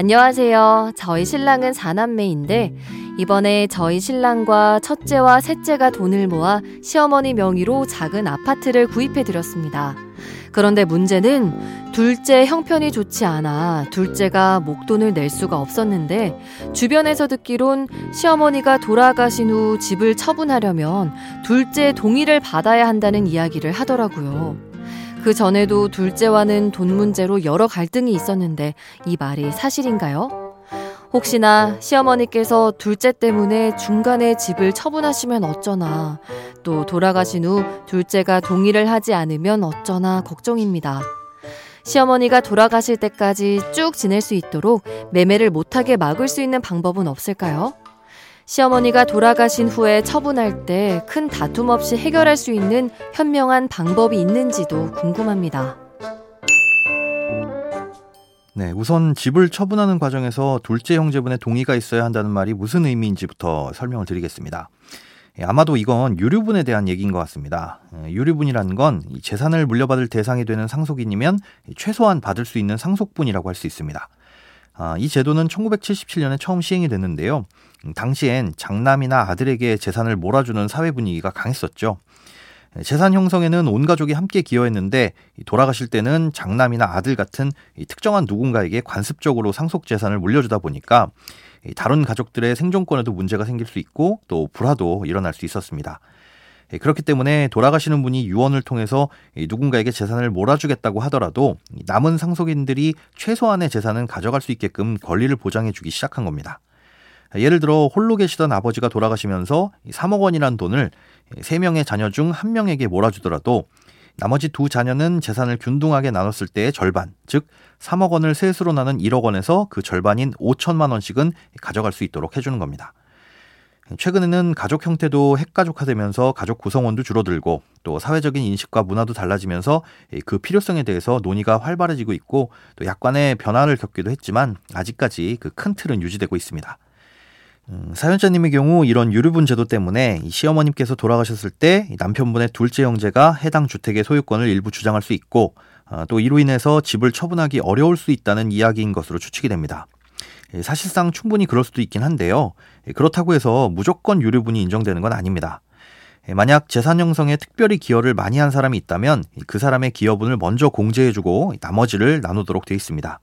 안녕하세요. 저희 신랑은 4남매인데 이번에 저희 신랑과 첫째와 셋째가 돈을 모아 시어머니 명의로 작은 아파트를 구입해 드렸습니다. 그런데 문제는 둘째 형편이 좋지 않아 둘째가 목돈을 낼 수가 없었는데 주변에서 듣기론 시어머니가 돌아가신 후 집을 처분하려면 둘째 동의를 받아야 한다는 이야기를 하더라고요. 그 전에도 둘째와는 돈 문제로 여러 갈등이 있었는데 이 말이 사실인가요? 혹시나 시어머니께서 둘째 때문에 중간에 집을 처분하시면 어쩌나, 또 돌아가신 후 둘째가 동의를 하지 않으면 어쩌나 걱정입니다. 시어머니가 돌아가실 때까지 쭉 지낼 수 있도록 매매를 못하게 막을 수 있는 방법은 없을까요? 시어머니가 돌아가신 후에 처분할 때 큰 다툼 없이 해결할 수 있는 현명한 방법이 있는지도 궁금합니다. 네, 우선 집을 처분하는 과정에서 둘째 형제분의 동의가 있어야 한다는 말이 무슨 의미인지부터 설명을 드리겠습니다. 예, 아마도 이건 유류분에 대한 얘기인 것 같습니다. 예, 유류분이라는 건 재산을 물려받을 대상이 되는 상속인이면 최소한 받을 수 있는 상속분이라고 할 수 있습니다. 아, 이 제도는 1977년에 처음 시행이 됐는데요. 음, 당시엔 장남이나 아들에게 재산을 몰아주는 사회 분위기가 강했었죠. 재산 형성에는 온 가족이 함께 기여했는데 돌아가실 때는 장남이나 아들 같은 특정한 누군가에게 관습적으로 상속 재산을 물려주다 보니까 다른 가족들의 생존권에도 문제가 생길 수 있고 또 불화도 일어날 수 있었습니다. 그렇기 때문에 돌아가시는 분이 유언을 통해서 누군가에게 재산을 몰아주겠다고 하더라도 남은 상속인들이 최소한의 재산은 가져갈 수 있게끔 권리를 보장해 주기 시작한 겁니다. 예를 들어 홀로 계시던 아버지가 돌아가시면서 3억 원이란 돈을 3명의 자녀 중 1명에게 몰아주더라도 나머지 두 자녀는 재산을 균등하게 나눴을 때의 절반, 즉 3억 원을 셋으로 나눈 1억 원에서 그 절반인 5천만 원씩은 가져갈 수 있도록 해주는 겁니다. 최근에는 가족 형태도 핵가족화되면서 가족 구성원도 줄어들고 또 사회적인 인식과 문화도 달라지면서 그 필요성에 대해서 논의가 활발해지고 있고 또 약간의 변화를 겪기도 했지만 아직까지 그 큰 틀은 유지되고 있습니다. 음, 사연자님의 경우 이런 유류분 제도 때문에 시어머님께서 돌아가셨을 때 남편분의 둘째 형제가 해당 주택의 소유권을 일부 주장할 수 있고 어, 또 이로 인해서 집을 처분하기 어려울 수 있다는 이야기인 것으로 추측이 됩니다. 예, 사실상 충분히 그럴 수도 있긴 한데요. 예, 그렇다고 해서 무조건 유류분이 인정되는 건 아닙니다. 예, 만약 재산 형성에 특별히 기여를 많이 한 사람이 있다면 그 사람의 기여분을 먼저 공제해주고 나머지를 나누도록 되어 있습니다.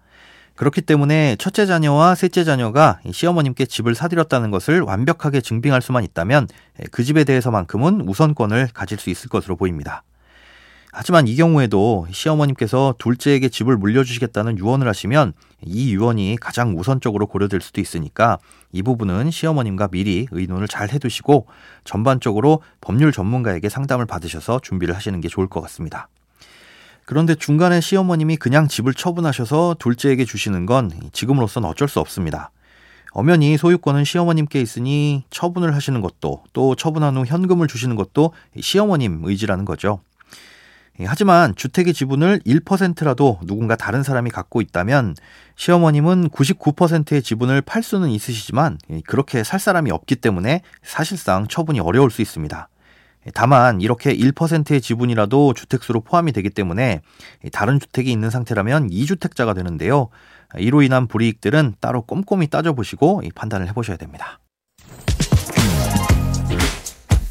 그렇기 때문에 첫째 자녀와 셋째 자녀가 시어머님께 집을 사들였다는 것을 완벽하게 증빙할 수만 있다면 그 집에 대해서만큼은 우선권을 가질 수 있을 것으로 보입니다. 하지만 이 경우에도 시어머님께서 둘째에게 집을 물려주시겠다는 유언을 하시면 이 유언이 가장 우선적으로 고려될 수도 있으니까 이 부분은 시어머님과 미리 의논을 잘 해두시고 전반적으로 법률 전문가에게 상담을 받으셔서 준비를 하시는 게 좋을 것 같습니다. 그런데 중간에 시어머님이 그냥 집을 처분하셔서 둘째에게 주시는 건 지금으로선 어쩔 수 없습니다. 엄연히 소유권은 시어머님께 있으니 처분을 하시는 것도 또 처분한 후 현금을 주시는 것도 시어머님 의지라는 거죠. 하지만 주택의 지분을 1%라도 누군가 다른 사람이 갖고 있다면 시어머님은 99%의 지분을 팔 수는 있으시지만 그렇게 살 사람이 없기 때문에 사실상 처분이 어려울 수 있습니다. 다만 이렇게 1%의 지분이라도 주택수로 포함이 되기 때문에 다른 주택이 있는 상태라면 2주택자가 되는데요. 이로 인한 불이익들은 따로 꼼꼼히 따져보시고 판단을 해보셔야 됩니다.